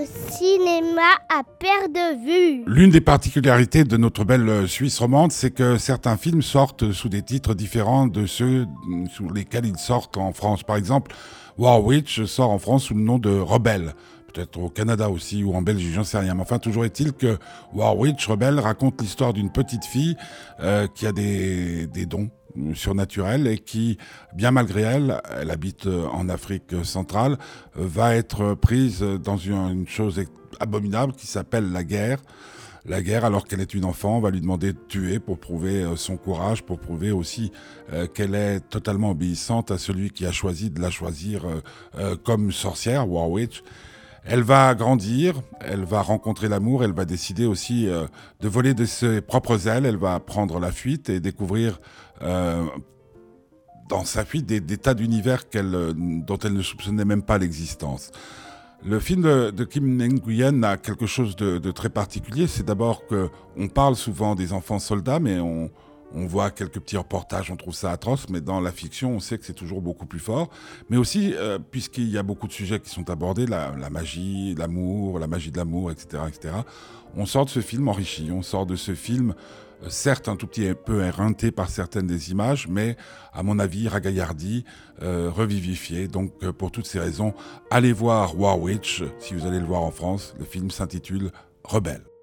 le cinéma à perte de vue. L'une des particularités de notre belle Suisse romande, c'est que certains films sortent sous des titres différents de ceux sous lesquels ils sortent en France. Par exemple, War Witch sort en France sous le nom de Rebelle peut-être au Canada aussi ou en Belgique, j'en sais rien. Mais enfin, toujours est-il que War Witch Rebelle raconte l'histoire d'une petite fille euh, qui a des, des dons surnaturels et qui, bien malgré elle, elle habite euh, en Afrique centrale, euh, va être prise dans une, chose abominable qui s'appelle la guerre. La guerre, alors qu'elle est une enfant, va lui demander de tuer pour prouver son courage, pour prouver aussi qu'elle est totalement obéissante à celui qui a choisi de la choisir comme sorcière, War Witch. Elle va grandir, elle va rencontrer l'amour, elle va décider aussi euh, de voler de ses propres ailes, elle va prendre la fuite et découvrir euh, dans sa fuite des, tas d'univers euh, dont elle ne soupçonnait même pas l'existence. Le film de, Kim Nguyen a quelque chose de, de très particulier. C'est d'abord qu'on parle souvent des enfants soldats, mais on, on voit quelques petits reportages, on trouve ça atroce, mais dans la fiction, on sait que c'est toujours beaucoup plus fort. Mais aussi, euh, puisqu'il y a beaucoup de sujets qui sont abordés, la, magie, l'amour, la magie de l'amour, etc., etc., on sort de ce film enrichi, on sort de ce film, euh, certes un tout petit peu éreinté par certaines des images, mais à mon avis, ragaillardi, euh, revivifié. Donc pour toutes ces raisons, allez voir War Witch, si vous allez le voir en France. Le film s'intitule Rebelle.